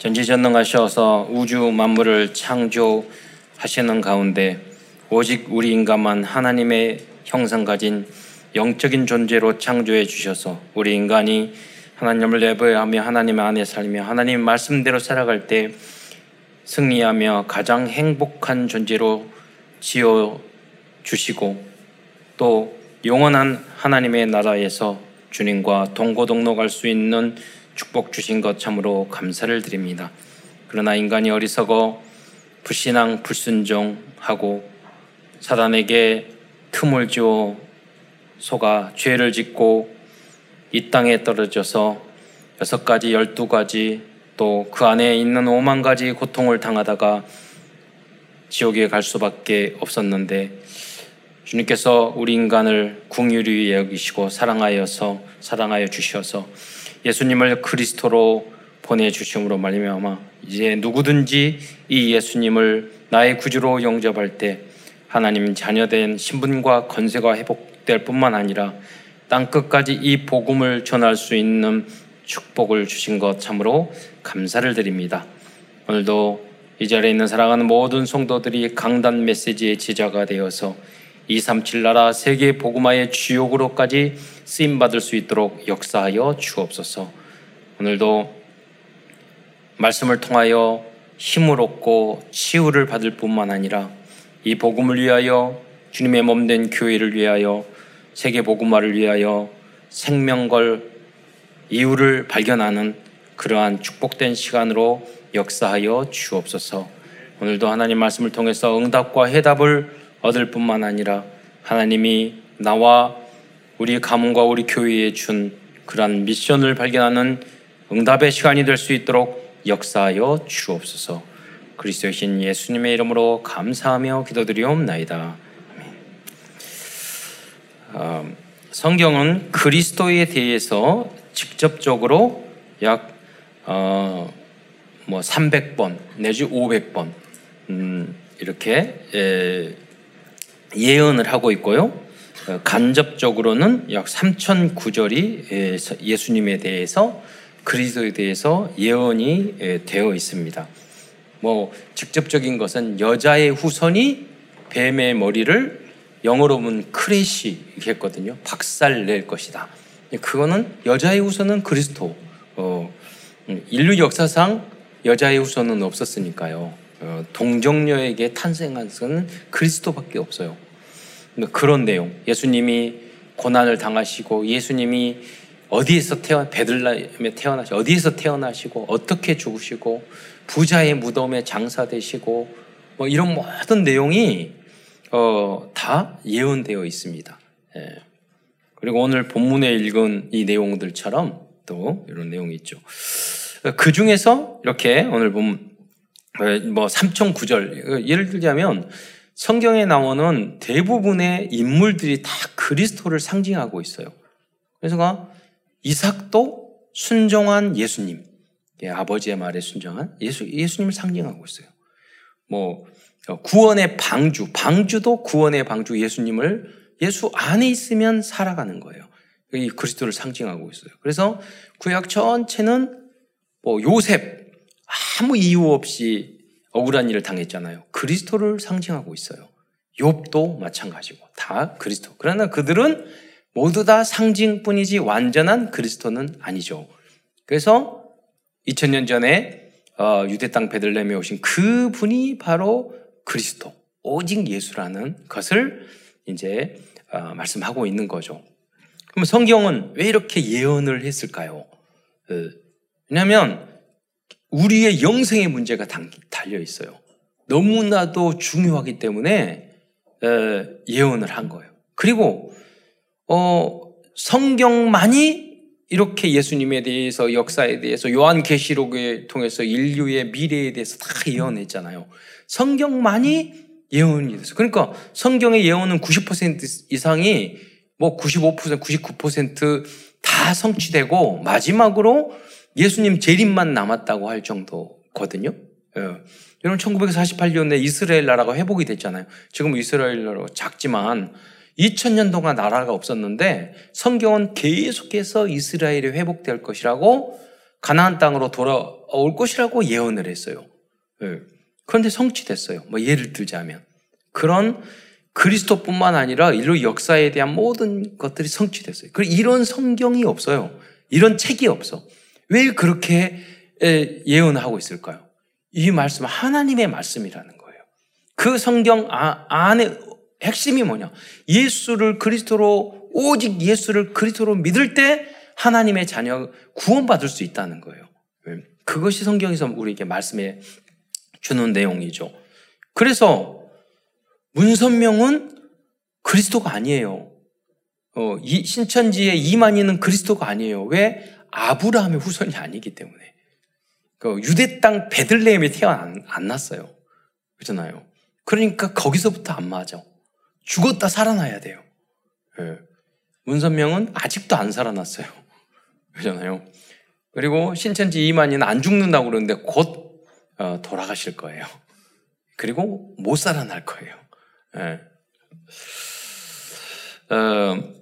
전지전능하셔서 우주 만물을 창조하시는 가운데 오직 우리 인간만 하나님의 형상 가진 영적인 존재로 창조해 주셔서 우리 인간이 하나님을 예배하며 하나님 안에 살며 하나님 말씀대로 살아갈 때 승리하며 가장 행복한 존재로 지어 주시고 또 영원한 하나님의 나라에서 주님과 동고동록할 수 있는 축복 주신 것 참으로 감사를 드립니다. 그러나 인간이 어리석어 불신앙 불순종하고 사단에게 틈을 주어 속아 죄를 짓고 이 땅에 떨어져서 여섯 가지 열두 가지 또 그 안에 있는 오만 가지 고통을 당하다가 지옥에 갈 수밖에 없었는데 주님께서 우리 인간을 궁유리 여기시고 사랑하여서 사랑하여 주셔서 예수님을 그리스도로 보내주심으로 말미암아 이제 누구든지 이 예수님을 나의 구주로 영접할 때 하나님 자녀된 신분과 건세가 회복될 뿐만 아니라 땅 끝까지 이 복음을 전할 수 있는 축복을 주신 것 참으로 감사를 드립니다. 오늘도 이 자리에 있는 사랑하는 모든 성도들이 강단 메시지의 제자가 되어서 237 나라 세계 복음화의 주역으로까지 쓰임 받을 수 있도록 역사하여 주옵소서. 오늘도 말씀을 통하여 힘을 얻고 치유를 받을 뿐만 아니라 이 복음을 위하여 주님의 몸 된 교회를 위하여 세계 복음화를 위하여 생명걸 이유를 발견하는 그러한 축복된 시간으로 역사하여 주옵소서. 오늘도 하나님 말씀을 통해서 응답과 해답을 얻을 뿐만 아니라 하나님이 나와 우리 가문과 우리 교회에 준 그러한 미션을 발견하는 응답의 시간이 될 수 있도록 역사하여 주옵소서. 그리스도의 신 예수님의 이름으로 감사하며 기도드리옵나이다. 어, 성경은 그리스도에 대해서 직접적으로 약 어, 뭐 300번 내지 500번 음, 이렇게 에, 예언을 하고 있고요. 어, 간접적으로는 약 3천 구절이 예수님에 대해서 그리스도에 대해서 예언이 되어 있습니다. 뭐 직접적인 것은 여자의 후손이 뱀의 머리를 영어로 보면 crush 했거든요. 박살 낼 것이다. 그거는 여자의 후손은 그리스도. 어, 음, 인류 역사상 여자의 후손은 없었으니까요. 어, 동정녀에게 탄생한 것은 그리스도밖에 없어요. 그런 내용. 예수님이 고난을 당하시고 예수님이 어디에서 태어 베들레헴에 태어나시 어디에서 태어나시고 어떻게 죽으시고 부자의 무덤에 장사되시고 뭐 이런 모든 내용이 어, 다 예언되어 있습니다. 예. 그리고 오늘 본문에 읽은 이 내용들처럼 또 이런 내용이 있죠. 그 중에서 이렇게 오늘 보면 뭐 3천 구절 예를 들자면 성경에 나오는 대부분의 인물들이 다 그리스도를 상징하고 있어요. 그래서 이삭도 순종한 예수님, 예, 아버지의 말에 순종한 예수, 예수님을 상징하고 있어요. 뭐 구원의 방주, 방주도 구원의 방주 예수님을 예수 안에 있으면 살아가는 거예요. 이 그리스도를 상징하고 있어요. 그래서 구약 전체는 뭐 요셉 아무 이유 없이 억울한 일을 당했잖아요. 그리스도를 상징하고 있어요. 욥도 마찬가지고 다 그리스도. 그러나 그들은 모두 다 상징뿐이지 완전한 그리스도는 아니죠. 그래서 2000년 전에 어, 유대 땅 베들레헴에 오신 그 분이 바로 그리스도, 오직 예수라는 것을 이제 어, 말씀하고 있는 거죠. 그럼 성경은 왜 이렇게 예언을 했을까요? 어, 왜냐하면 우리의 영생의 문제가 달려 있어요. 너무나도 중요하기 때문에 예언을 한 거예요. 그리고 어, 성경만이 이렇게 예수님에 대해서 역사에 대해서 요한 계시록을 통해서 인류의 미래에 대해서 다 예언했잖아요. 성경만이 예언이 됐어요. 그러니까 성경의 예언은 90% 이상이 뭐 95%, 99%다 성취되고 마지막으로 예수님 재림만 남았다고 할 정도거든요. 예. 여러분 1948년에 이스라엘 나라가 회복이 됐잖아요. 지금 이스라엘 나라가 작지만 2000년 동안 나라가 없었는데 성경은 계속해서 이스라엘이 회복될 것이라고 가나안 땅으로 돌아올 것이라고 예언을 했어요. 예. 그런데 성취됐어요. 뭐 예를 들자면 그런 그리스도뿐만 아니라 인류 역사에 대한 모든 것들이 성취됐어요. 그 이런 성경이 없어요. 이런 책이 없어. 왜 그렇게 예언하고 있을까요? 이 말씀 하나님의 말씀이라는 거예요. 그 성경 아, 안에 핵심이 뭐냐? 예수를 그리스도로 오직 예수를 그리스도로 믿을 때 하나님의 자녀 구원받을 수 있다는 거예요. 그것이 성경에서 우리에게 말씀해 주는 내용이죠. 그래서 문선명은 그리스도가 아니에요. 어, 이 신천지의 이만희는 그리스도가 아니에요. 왜? 아브라함의 후손이 아니기 때문에. 그 유대 땅 베들레헴에 태어났어요. 그렇잖아요. 그러니까 거기서부터 안 맞아. 죽었다 살아나야 돼요. 네. 문선명은 아직도 안 살아났어요. 그렇잖아요. 그리고 신천지 이만희는 안 죽는다고 그러는데 곧 어, 돌아가실 거예요. 그리고 못 살아날 거예요. 네. 어,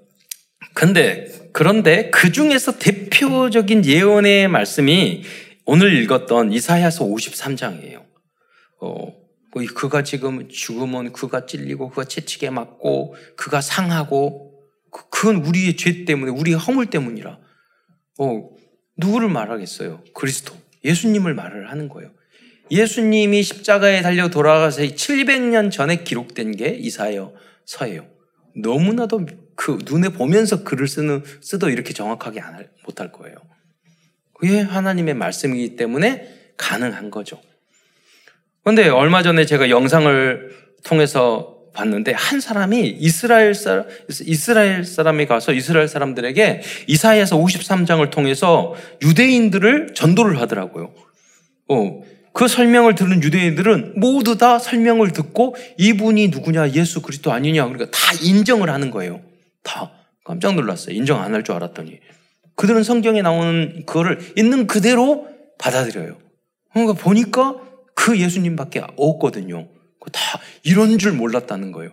근데 그런데 그 중에서 대표적인 예언의 말씀이 오늘 읽었던 이사야서 53장이에요. 어, 뭐 그가 지금 죽으면 그가 찔리고 그가 채찍에 맞고 그가 상하고 그, 그건 우리의 죄 때문에 우리의 허물 때문이라. 어, 누구를 말하겠어요? 그리스도. 예수님을 말을 하는 거예요. 예수님이 십자가에 달려 돌아가서 700년 전에 기록된 게 이사야서예요. 너무나도 그 눈에 보면서 글을 쓰는 쓰도 이렇게 정확하게 못할 거예요. 그게 하나님의 말씀이기 때문에 가능한 거죠. 그런데 얼마 전에 제가 영상을 통해서 봤는데 한 사람이 이스라엘 사람 이스라엘 사람이 가서 이스라엘 사람들에게 이사야서 53장을 통해서 유대인들을 전도를 하더라고요. 어, 그 설명을 들은 유대인들은 모두 다 설명을 듣고 이분이 누구냐 예수 그리스도 아니냐 그러니까 다 인정을 하는 거예요. 다 깜짝 놀랐어요. 인정 안 할 줄 알았더니 그들은 성경에 나오는 그거를 있는 그대로 받아들여요. 그러니까 보니까 그 예수님밖에 없거든요. 다 이런 줄 몰랐다는 거예요.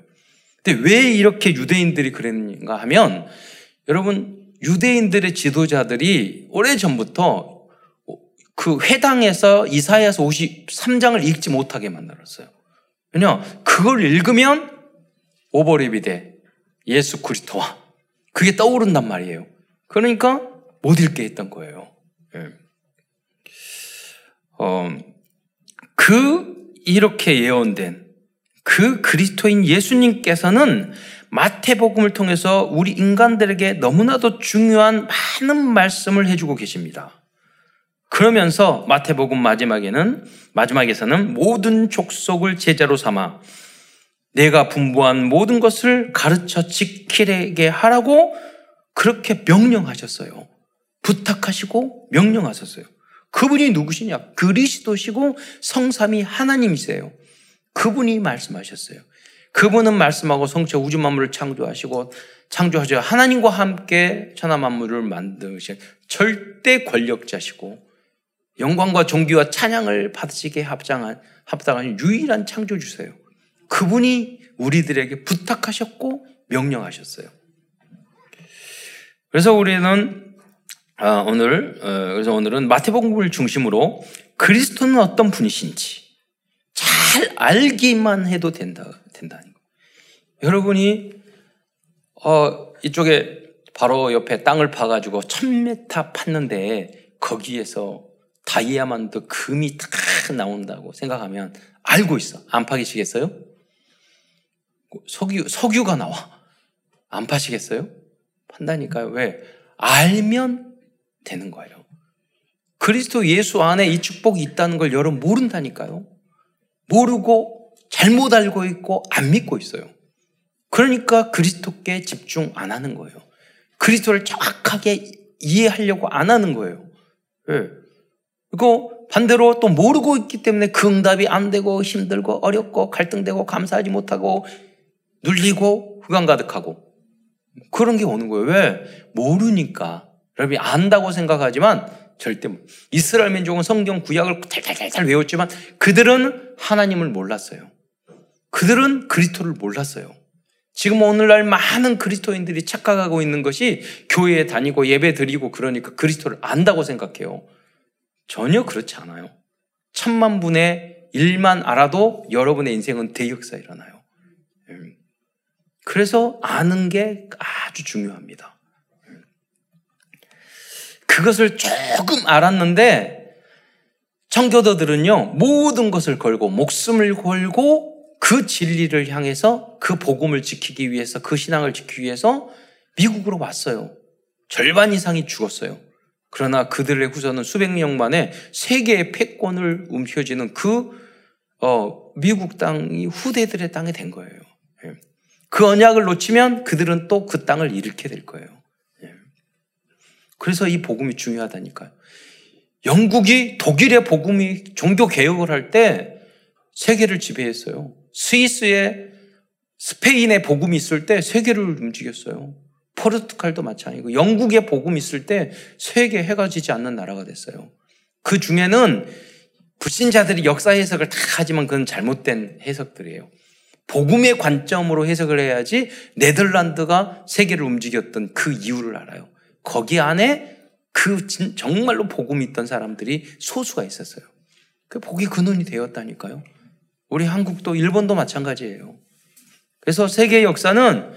근데 왜 이렇게 유대인들이 그랬는가 하면 여러분 유대인들의 지도자들이 오래 전부터 그 회당에서 이사야서 53장을 읽지 못하게 만들었어요. 왜냐 그걸 읽으면 오버랩이 돼. 예수 그리스도와 그게 떠오른단 말이에요. 그러니까 못 읽게 했던 거예요. 네. 어, 그 이렇게 예언된 그 그리스도인 예수님께서는 마태복음을 통해서 우리 인간들에게 너무나도 중요한 많은 말씀을 해주고 계십니다. 그러면서 마태복음 마지막에는 마지막에서는 모든 족속을 제자로 삼아 내가 분부한 모든 것을 가르쳐 지키게 하라고 그렇게 명령하셨어요. 부탁하시고 명령하셨어요. 그분이 누구시냐? 그리스도시고 성삼이 하나님이세요. 그분이 말씀하셨어요. 그분은 말씀하고 성체 우주 만물을 창조하시고 창조하셔 하나님과 함께 천하 만물을 만드신 절대 권력자시고 영광과 존귀와 찬양을 받으시게 합장한 합당한 유일한 창조주세요. 그분이 우리들에게 부탁하셨고 명령하셨어요. 그래서 우리는 아, 오늘 어, 그래서 오늘은 마태복음을 중심으로 그리스도는 어떤 분이신지 잘 알기만 해도 된다 된다는 거. 여러분이 어, 이쪽에 바로 옆에 땅을 파가지고 천 메타 팠는데 거기에서 다이아몬드 금이 탁 나온다고 생각하면 알고 있어. 안 파기시겠어요? 석유, 석유가 나와. 안 파시겠어요? 판다니까요. 왜? 알면 되는 거예요. 그리스도 예수 안에 이 축복이 있다는 걸 여러분 모른다니까요. 모르고 잘못 알고 있고 안 믿고 있어요. 그러니까 그리스도께 집중 안 하는 거예요. 그리스도를 정확하게 이해하려고 안 하는 거예요. 왜? 그리고 반대로 또 모르고 있기 때문에 그 응답이 안 되고 힘들고 어렵고 갈등되고 감사하지 못하고 눌리고 후감 가득하고 그런 게 오는 거예요. 왜? 모르니까. 여러분이 안다고 생각하지만 절대 이스라엘 민족은 성경 구약을 달달달달 외웠지만 그들은 하나님을 몰랐어요. 그들은 그리스도를 몰랐어요. 지금 오늘날 많은 그리스도인들이 착각하고 있는 것이 교회에 다니고 예배 드리고 그러니까 그리스도를 안다고 생각해요. 전혀 그렇지 않아요. 천만 분의 일만 알아도 여러분의 인생은 대역사 일어나요. 음. 그래서 아는 게 아주 중요합니다. 음. 그것을 조금 알았는데 청교도들은요 모든 것을 걸고 목숨을 걸고 그 진리를 향해서 그 복음을 지키기 위해서 그 신앙을 지키기 위해서 미국으로 왔어요. 절반 이상이 죽었어요. 그러나 그들의 후손은 수백 년 만에 세계의 패권을 움켜쥐는 그 어, 미국 땅이 후대들의 땅이 된 거예요. 예. 그 언약을 놓치면 그들은 또 그 땅을 잃게 될 거예요. 예. 그래서 이 복음이 중요하다니까요. 영국이 독일의 복음이 종교 개혁을 할 때 세계를 지배했어요. 스위스에 스페인의 복음이 있을 때 세계를 움직였어요. 포르투갈도 마찬가지고 영국의 복음이 있을 때 세계 해가 지지 않는 나라가 됐어요. 그 중에는 불신자들이 역사 해석을 다 하지만 그건 잘못된 해석들이에요. 복음의 관점으로 해석을 해야지 네덜란드가 세계를 움직였던 그 이유를 알아요. 거기 안에 그 정말로 복음이 있던 사람들이 소수가 있었어요. 그 복이 근원이 되었다니까요. 우리 한국도 일본도 마찬가지예요. 그래서 세계 역사는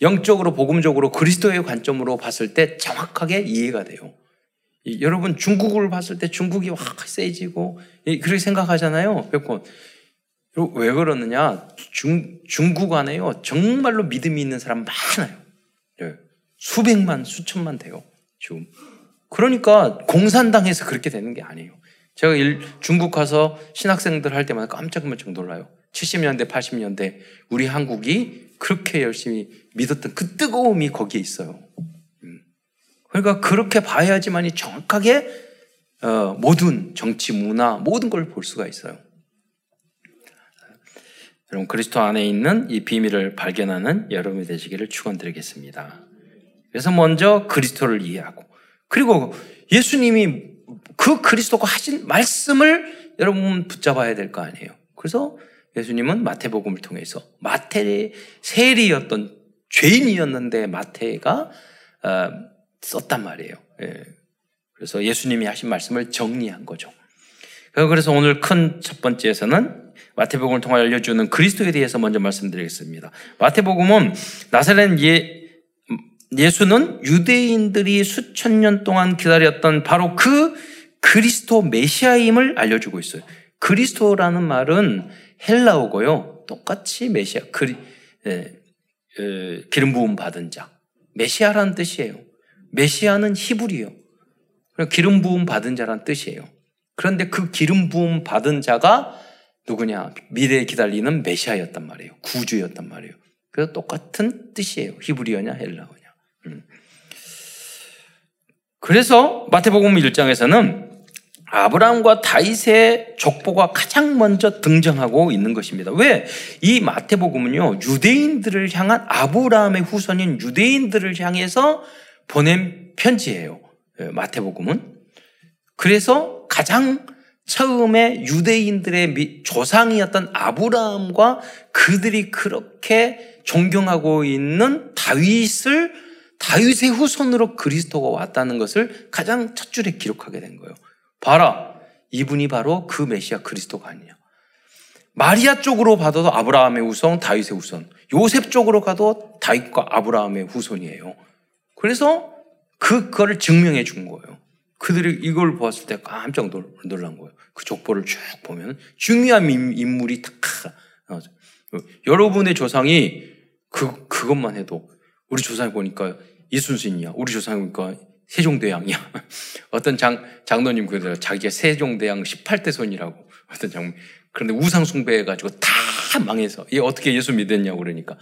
영적으로 복음적으로 그리스도의 관점으로 봤을 때 정확하게 이해가 돼요. 여러분 중국을 봤을 때 중국이 확 세지고 그렇게 생각하잖아요. 왜 그러느냐? 중, 중국 안에요. 정말로 믿음이 있는 사람 많아요. 예. 수백만, 수천만 돼요. 지금. 그러니까 공산당에서 그렇게 되는 게 아니에요. 제가 일, 중국 가서 신학생들 할 때마다 깜짝깜짝 놀라요. 70년대, 80년대 우리 한국이 그렇게 열심히 믿었던 그 뜨거움이 거기에 있어요. 그러니까 그렇게 봐야지만이 정확하게 어, 모든 정치, 문화, 모든 걸 볼 수가 있어요. 여러분 그리스도 안에 있는 이 비밀을 발견하는 여러분이 되시기를 축원드리겠습니다. 그래서 먼저 그리스도를 이해하고 그리고 예수님이 그 그리스도가 하신 말씀을 여러분 붙잡아야 될 거 아니에요. 그래서 예수님은 마태복음을 통해서 마태의 세리였던 죄인이었는데 마태가 어, 썼단 말이에요. 예. 그래서 예수님이 하신 말씀을 정리한 거죠. 그래서 오늘 큰 첫 번째에서는 마태복음을 통해 알려주는 그리스도에 대해서 먼저 말씀드리겠습니다. 마태복음은 나사렛 예, 예수는 유대인들이 수천 년 동안 기다렸던 바로 그 그리스도 메시아임을 알려주고 있어요. 그리스도라는 말은 헬라어고요. 똑같이 메시아, 그리, 예, 예, 기름 부음 받은 자. 메시아라는 뜻이에요. 메시아는 히브리요. 기름 부음 받은 자란 뜻이에요. 그런데 그 기름 부음 받은 자가 누구냐? 미래에 기다리는 메시아였단 말이에요. 구주였단 말이에요. 그래서 똑같은 뜻이에요. 히브리어냐 헬라어냐. 음. 그래서 마태복음 1장에서는 아브라함과 다윗의 족보가 가장 먼저 등장하고 있는 것입니다. 왜? 이 마태복음은요, 유대인들을 향한 아브라함의 후손인 유대인들을 향해서 보낸 편지예요. 예, 마태복음은. 그래서 가장 처음에 유대인들의 조상이었던 아브라함과 그들이 그렇게 존경하고 있는 다윗을 다윗의 후손으로 그리스도가 왔다는 것을 가장 첫 줄에 기록하게 된 거예요. 봐라. 이분이 바로 그 메시아 그리스도가 아니냐. 마리아 쪽으로 봐도 아브라함의 후손, 다윗의 후손. 요셉 쪽으로 가도 다윗과 아브라함의 후손이에요. 그래서 그거를 증명해 준 거예요. 그들이 이걸 보았을 때 깜짝 놀란 거예요. 그 족보를 쭉 보면 중요한 인물이 탁 나오죠. 여러분의 조상이 그, 그것만 해도 우리 조상이 보니까 이순신이야. 우리 조상이 보니까 세종대왕이야. 어떤 장, 장로님 그러더라 자기가 세종대왕 18대 손이라고. 어떤 장, 그런데 우상숭배해가지고 다 망해서. 얘 어떻게 예수 믿었냐고 그러니까.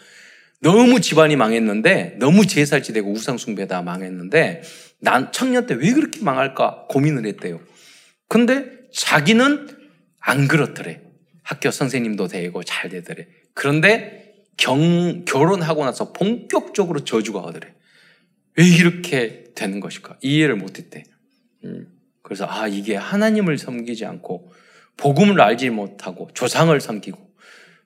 너무 집안이 망했는데, 너무 제살지 되고 우상숭배다 망했는데, 난 청년 때 왜 그렇게 망할까 고민을 했대요. 근데 자기는 안 그렇더래. 학교 선생님도 되고 잘 되더래. 그런데 경, 결혼하고 나서 본격적으로 저주가 오더래. 왜 이렇게 되는 것일까? 이해를 못했대. 음, 그래서 아 이게 하나님을 섬기지 않고 복음을 알지 못하고 조상을 섬기고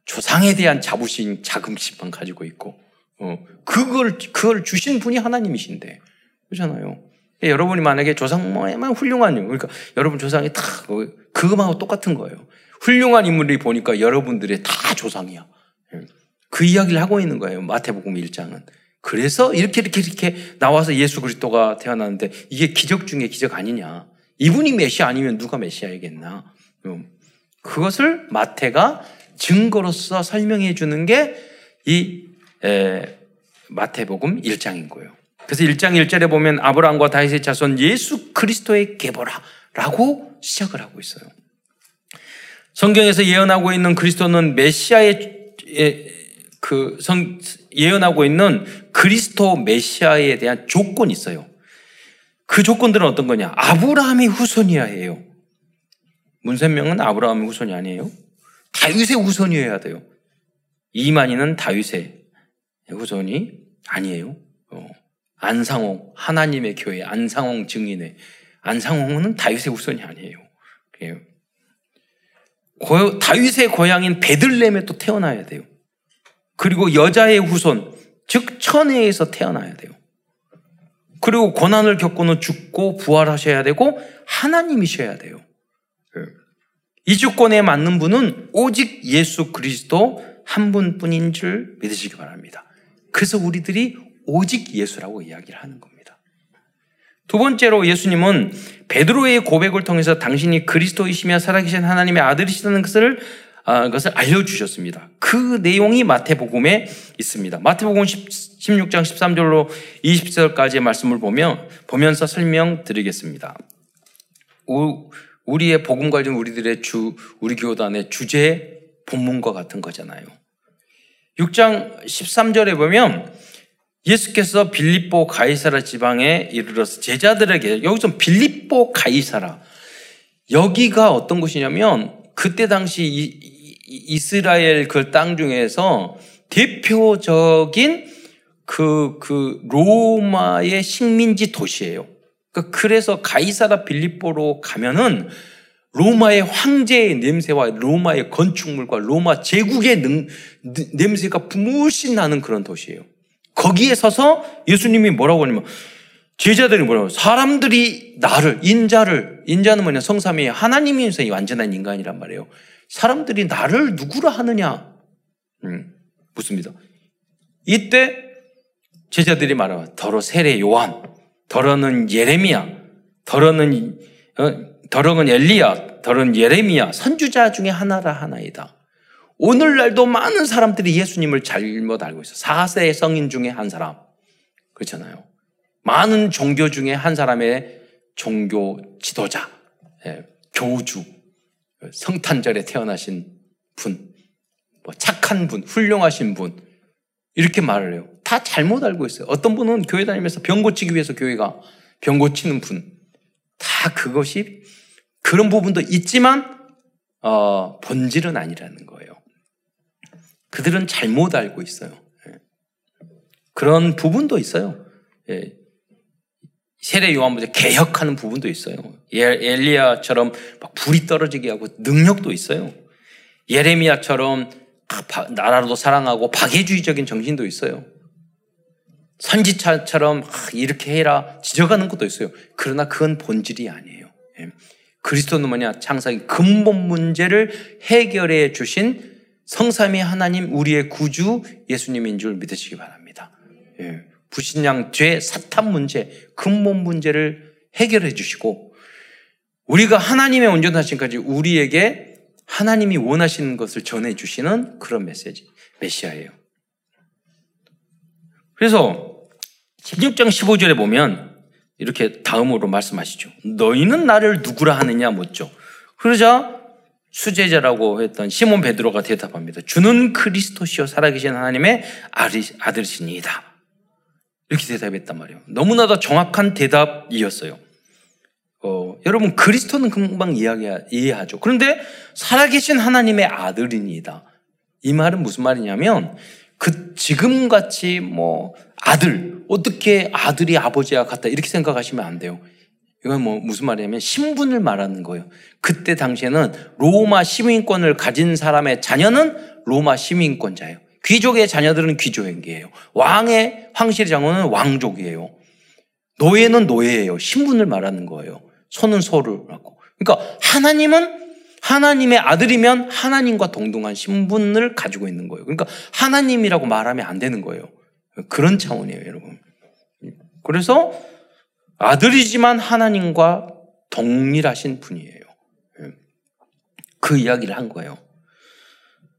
조상에 대한 자부심, 자긍심만 가지고 있고 어, 그걸 그걸 주신 분이 하나님이신데 그렇잖아요. 여러분이 만약에 조상만 훌륭한 그러니까 여러분 조상이 다 그것하고 똑같은 거예요. 훌륭한 인물이 보니까 여러분들의 다 조상이야. 그 이야기를 하고 있는 거예요. 마태복음 1장은. 그래서 이렇게 이렇게 이렇게 나와서 예수 그리스도가 태어났는데 이게 기적 중에 기적 아니냐. 이분이 메시아 아니면 누가 메시아이겠나. 그것을 마태가 증거로서 설명해 주는 게이 마태복음 1장인 거예요. 그래서 1장 1절에 보면 아브라함과 다윗의 자손 예수 그리스도의 계보라라고 시작을 하고 있어요. 성경에서 예언하고 있는 그리스도는 메시아의 그 성, 예언하고 있는 그리스도 메시아에 대한 조건이 있어요. 그 조건들은 어떤 거냐? 아브라함의 후손이어야 해요. 문선명은 아브라함의 후손이 아니에요. 다윗의 후손이어야 돼요. 이만희는 다윗의 후손이 아니에요. 어. 안상홍 하나님의 교회 안상홍 증인의 안상홍은 다윗의 후손이 아니에요. 고, 다윗의 고향인 베들렘에 또 태어나야 돼요. 그리고 여자의 후손 즉 천혜에서 태어나야 돼요. 그리고 고난을 겪고는 죽고 부활하셔야 되고 하나님이셔야 돼요. 이 조건에 맞는 분은 오직 예수 그리스도 한 분뿐인 줄 믿으시기 바랍니다. 그래서 우리들이 오직 예수라고 이야기를 하는 겁니다. 두 번째로 예수님은 베드로의 고백을 통해서 당신이 그리스도이시며 살아계신 하나님의 아들이시다는 것을 아, 것을 알려주셨습니다. 그 내용이 마태복음에 있습니다. 마태복음 16장 13절로 20절까지의 말씀을 보며, 보면서 설명드리겠습니다. 우리의 복음 관련 우리들의 주, 우리 교단의 주제 본문과 같은 거잖아요. 6장 13절에 보면 예수께서 빌립보 가이사라 지방에 이르러서 제자들에게 여기서 빌립보 가이사라 여기가 어떤 곳이냐면 그때 당시 이스라엘 그 땅 중에서 대표적인 그, 그 로마의 식민지 도시예요. 그러니까 그래서 가이사라 빌립보로 가면은 로마의 황제의 냄새와 로마의 건축물과 로마 제국의 능, 냄새가 물씬 나는 그런 도시예요. 거기에 서서 예수님이 뭐라고 하냐면 제자들이 뭐라고 사람들이 나를 인자를 인자는 뭐냐 성삼위 하나님이면서 완전한 인간이란 말이에요. 사람들이 나를 누구라 하느냐? 음, 묻습니다. 이때 제자들이 말하면 더러 세례 요한, 더러는 예레미야, 더러는 어, 더러는 엘리야, 더러는 예레미야 선주자 중에 하나라 하나이다. 오늘날도 많은 사람들이 예수님을 잘못 알고 있어. 4세 성인 중에 한 사람. 그렇잖아요. 많은 종교 중에 한 사람의 종교 지도자, 예, 교주, 성탄절에 태어나신 분, 뭐 착한 분, 훌륭하신 분, 이렇게 말을 해요. 다 잘못 알고 있어요. 어떤 분은 교회 다니면서 병 고치기 위해서 교회가 병 고치는 분, 다 그것이 그런 부분도 있지만, 어, 본질은 아니라는 거예요. 그들은 잘못 알고 있어요. 예. 그런 부분도 있어요. 예. 세례 요한보다 개혁하는 부분도 있어요. 예, 엘리야처럼 막 불이 떨어지게 하고 능력도 있어요. 예레미야처럼 나라도 사랑하고 박애주의적인 정신도 있어요. 선지차처럼 이렇게 해라 지적하는 것도 있어요. 그러나 그건 본질이 아니에요. 예. 그리스도는 뭐냐? 창세기 근본 문제를 해결해 주신 성삼위 하나님 우리의 구주 예수님인 줄 믿으시기 바랍니다. 예. 부신양 죄 사탄 문제 근본 문제를 해결해 주시고 우리가 하나님의 온전하신까지 우리에게 하나님이 원하시는 것을 전해 주시는 그런 메시지 메시아예요. 그래서 16장 15절에 보면 이렇게 다음으로 말씀하시죠. 너희는 나를 누구라 하느냐 묻죠. 그러자 수제자라고 했던 시몬 베드로가 대답합니다. 주는 그리스도시요 살아계신 하나님의 아들이시니이다. 이렇게 대답했단 말이에요. 너무나도 정확한 대답이었어요. 어, 여러분 그리스도는 금방 이해하죠. 그런데 살아계신 하나님의 아들입니다. 이 말은 무슨 말이냐면 그 지금 같이 뭐 아들 어떻게 아들이 아버지와 같다 이렇게 생각하시면 안 돼요. 이건 뭐 무슨 말이냐면 신분을 말하는 거예요. 그때 당시에는 로마 시민권을 가진 사람의 자녀는 로마 시민권자예요. 귀족의 자녀들은 귀족이에요. 왕의 황실의 장군은 왕족이에요. 노예는 노예예요. 신분을 말하는 거예요. 소는 소를 하고. 그러니까 하나님은 하나님의 아들이면 하나님과 동등한 신분을 가지고 있는 거예요. 그러니까 하나님이라고 말하면 안 되는 거예요. 그런 차원이에요, 여러분. 그래서 아들이지만 하나님과 동일하신 분이에요. 그 이야기를 한 거예요.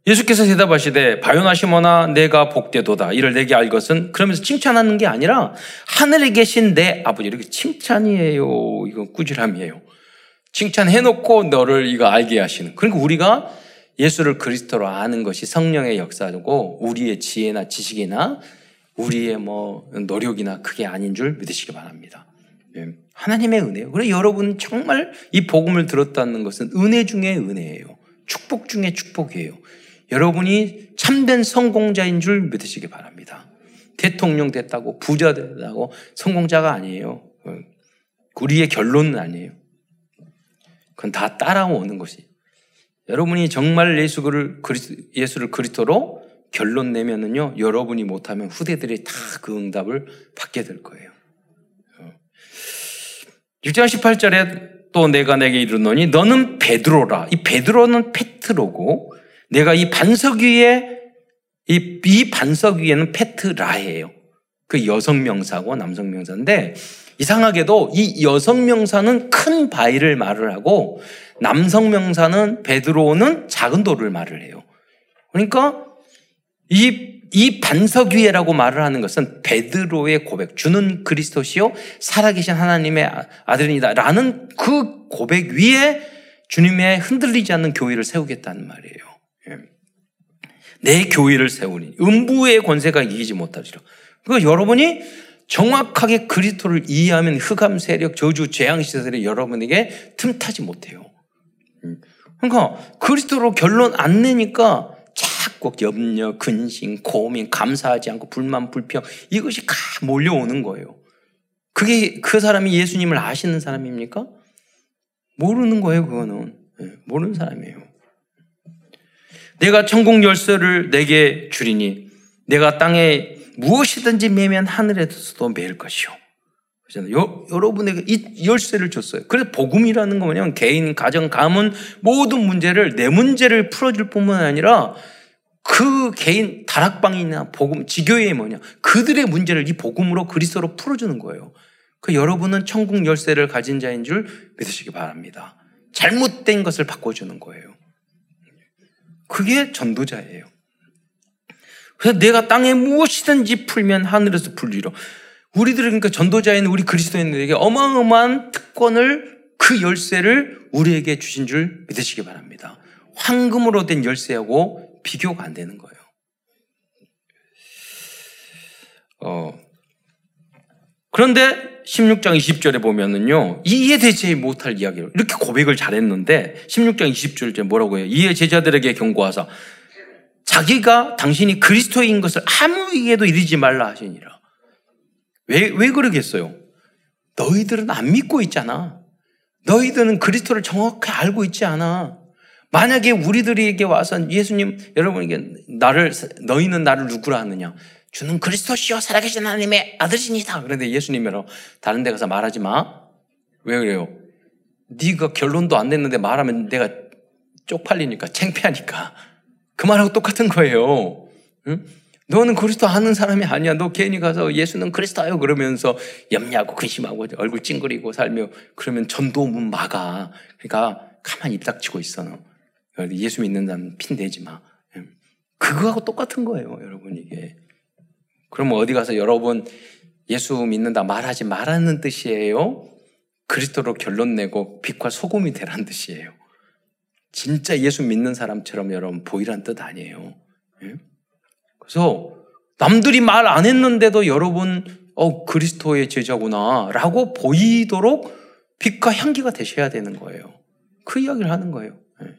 예수께서 대답하시되 바요나 시모나 내가 복되도다 이를 내게 알 것은 그러면서 칭찬하는 게 아니라 하늘에 계신 내 아버지 이렇게 칭찬이에요. 이건 꾸지람이에요. 칭찬해놓고 너를 이거 알게 하시는. 그러니까 우리가 예수를 그리스도로 아는 것이 성령의 역사고 우리의 지혜나 지식이나 우리의 뭐 노력이나 그게 아닌 줄 믿으시기 바랍니다. 예. 하나님의 은혜요. 그래 여러분 정말 이 복음을 들었다는 것은 은혜 중에 은혜예요. 축복 중에 축복이에요. 여러분이 참된 성공자인 줄 믿으시기 바랍니다. 대통령 됐다고 부자 됐다고 성공자가 아니에요. 우리의 결론은 아니에요. 그건 다 따라오는 것이. 여러분이 정말 예수를 예수를 그리스도로 결론 내면은요, 여러분이 못하면 후대들이 다 그 응답을 받게 될 거예요. 1장 18절에 또 내가 내게 이르노니 너는 베드로라. 이 베드로는 페트로고 내가 이 반석 위에 이, 이 반석 위에는 페트라예요. 그 여성 명사고 남성 명사인데 이상하게도 이 여성 명사는 큰 바위를 말을 하고 남성 명사는 베드로는 작은 돌을 말을 해요. 그러니까 이, 이 반석 위에라고 말을 하는 것은 베드로의 고백, 주는 그리스도시요 살아계신 하나님의 아들이다 라는 그 고백 위에 주님의 흔들리지 않는 교회를 세우겠다는 말이에요. 예. 내 교회를 세우니 음부의 권세가 이기지 못하리라. 그러니까 여러분이 정확하게 그리스도를 이해하면 흑암 세력, 저주, 재앙 시설이 여러분에게 틈타지 못해요. 음. 그러니까 그리스도로 결론 안 내니까 자꾸 염려, 근심, 고민, 감사하지 않고 불만, 불평 이것이 다 몰려오는 거예요. 그게 그 사람이 예수님을 아시는 사람입니까? 모르는 거예요, 그거는. 네, 모르는 사람이에요. 내가 천국 열쇠를 내게 주리니 내가 땅에 무엇이든지 매면 하늘에서도 매일 것이요. 여, 여러분에게 이 열쇠를 줬어요. 그래서 복음이라는 거 뭐냐면 개인, 가정, 가문 모든 문제를 내 문제를 풀어줄 뿐만 아니라 그 개인 다락방이나 복음, 지교회 뭐냐 그들의 문제를 이 복음으로 그리스도로 풀어주는 거예요. 그 여러분은 천국 열쇠를 가진 자인 줄 믿으시기 바랍니다. 잘못된 것을 바꿔주는 거예요. 그게 전도자예요. 그래서 내가 땅에 무엇이든지 풀면 하늘에서 풀리로. 우리들은 그러니까 전도자인 우리 그리스도인들에게 어마어마한 특권을 그 열쇠를 우리에게 주신 줄 믿으시기 바랍니다. 황금으로 된 열쇠하고 비교가 안 되는 거예요. 어, 그런데 16장 20절에 보면은요, 이해되지 못할 이야기를, 이렇게 고백을 잘했는데, 16장 20절에 뭐라고 해요? 이해 제자들에게 경고하사, 자기가 당신이 그리스도인 것을 아무에게도 이르지 말라 하시니라. 왜, 왜 그러겠어요? 너희들은 안 믿고 있잖아. 너희들은 그리스도를 정확히 알고 있지 않아. 만약에 우리들에게 와서 예수님, 여러분에게 나를, 너희는 나를 누구라 하느냐? 주는 그리스도시요 살아계신 하나님의 아들이니다. 그런데 예수님이라 다른 데 가서 말하지 마. 왜 그래요? 네가 결론도 안 냈는데 말하면 내가 쪽팔리니까 창피하니까. 그 말하고 똑같은 거예요. 응? 너는 그리스도 아는 사람이 아니야. 너 괜히 가서 예수는 그리스도요 그러면서 염려하고 근심하고 얼굴 찡그리고 살며 그러면 전도문 막아. 그러니까 가만히 입 닥치고 있어. 너. 예수 믿는 사람 핀 대지 마. 그거하고 똑같은 거예요, 여러분 이게. 그럼 어디 가서 여러분 예수 믿는다 말하지 말라는 뜻이에요? 그리스도로 결론 내고 빛과 소금이 되라는 뜻이에요. 진짜 예수 믿는 사람처럼 여러분 보이란 뜻 아니에요. 예? 그래서 남들이 말 안 했는데도 여러분 어 그리스도의 제자구나라고 보이도록 빛과 향기가 되셔야 되는 거예요. 그 이야기를 하는 거예요. 예.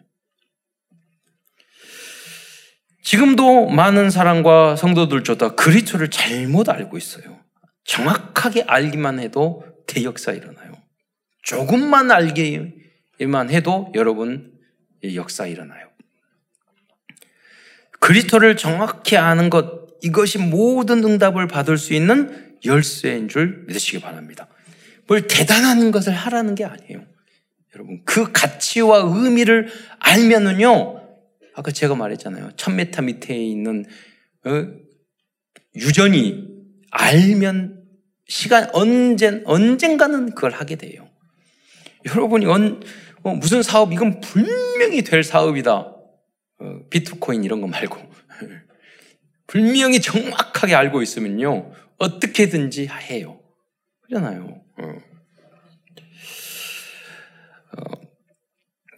지금도 많은 사람과 성도들조차 그리스도를 잘못 알고 있어요. 정확하게 알기만 해도 대역사 일어나요. 조금만 알기만 해도 여러분 역사 일어나요. 그리스도를 정확히 아는 것 이것이 모든 응답을 받을 수 있는 열쇠인 줄 믿으시기 바랍니다. 뭘 대단한 것을 하라는 게 아니에요. 여러분, 그 가치와 의미를 알면은요, 아까 제가 말했잖아요. 천메타 밑에 있는, 어, 유전이 알면 시간, 언젠, 언젠가는 그걸 하게 돼요. 여러분이 언, 어, 무슨 사업, 이건 분명히 될 사업이다. 어, 비트코인 이런 거 말고. 분명히 정확하게 알고 있으면요. 어떻게든지 해요. 그러잖아요. 어. 어,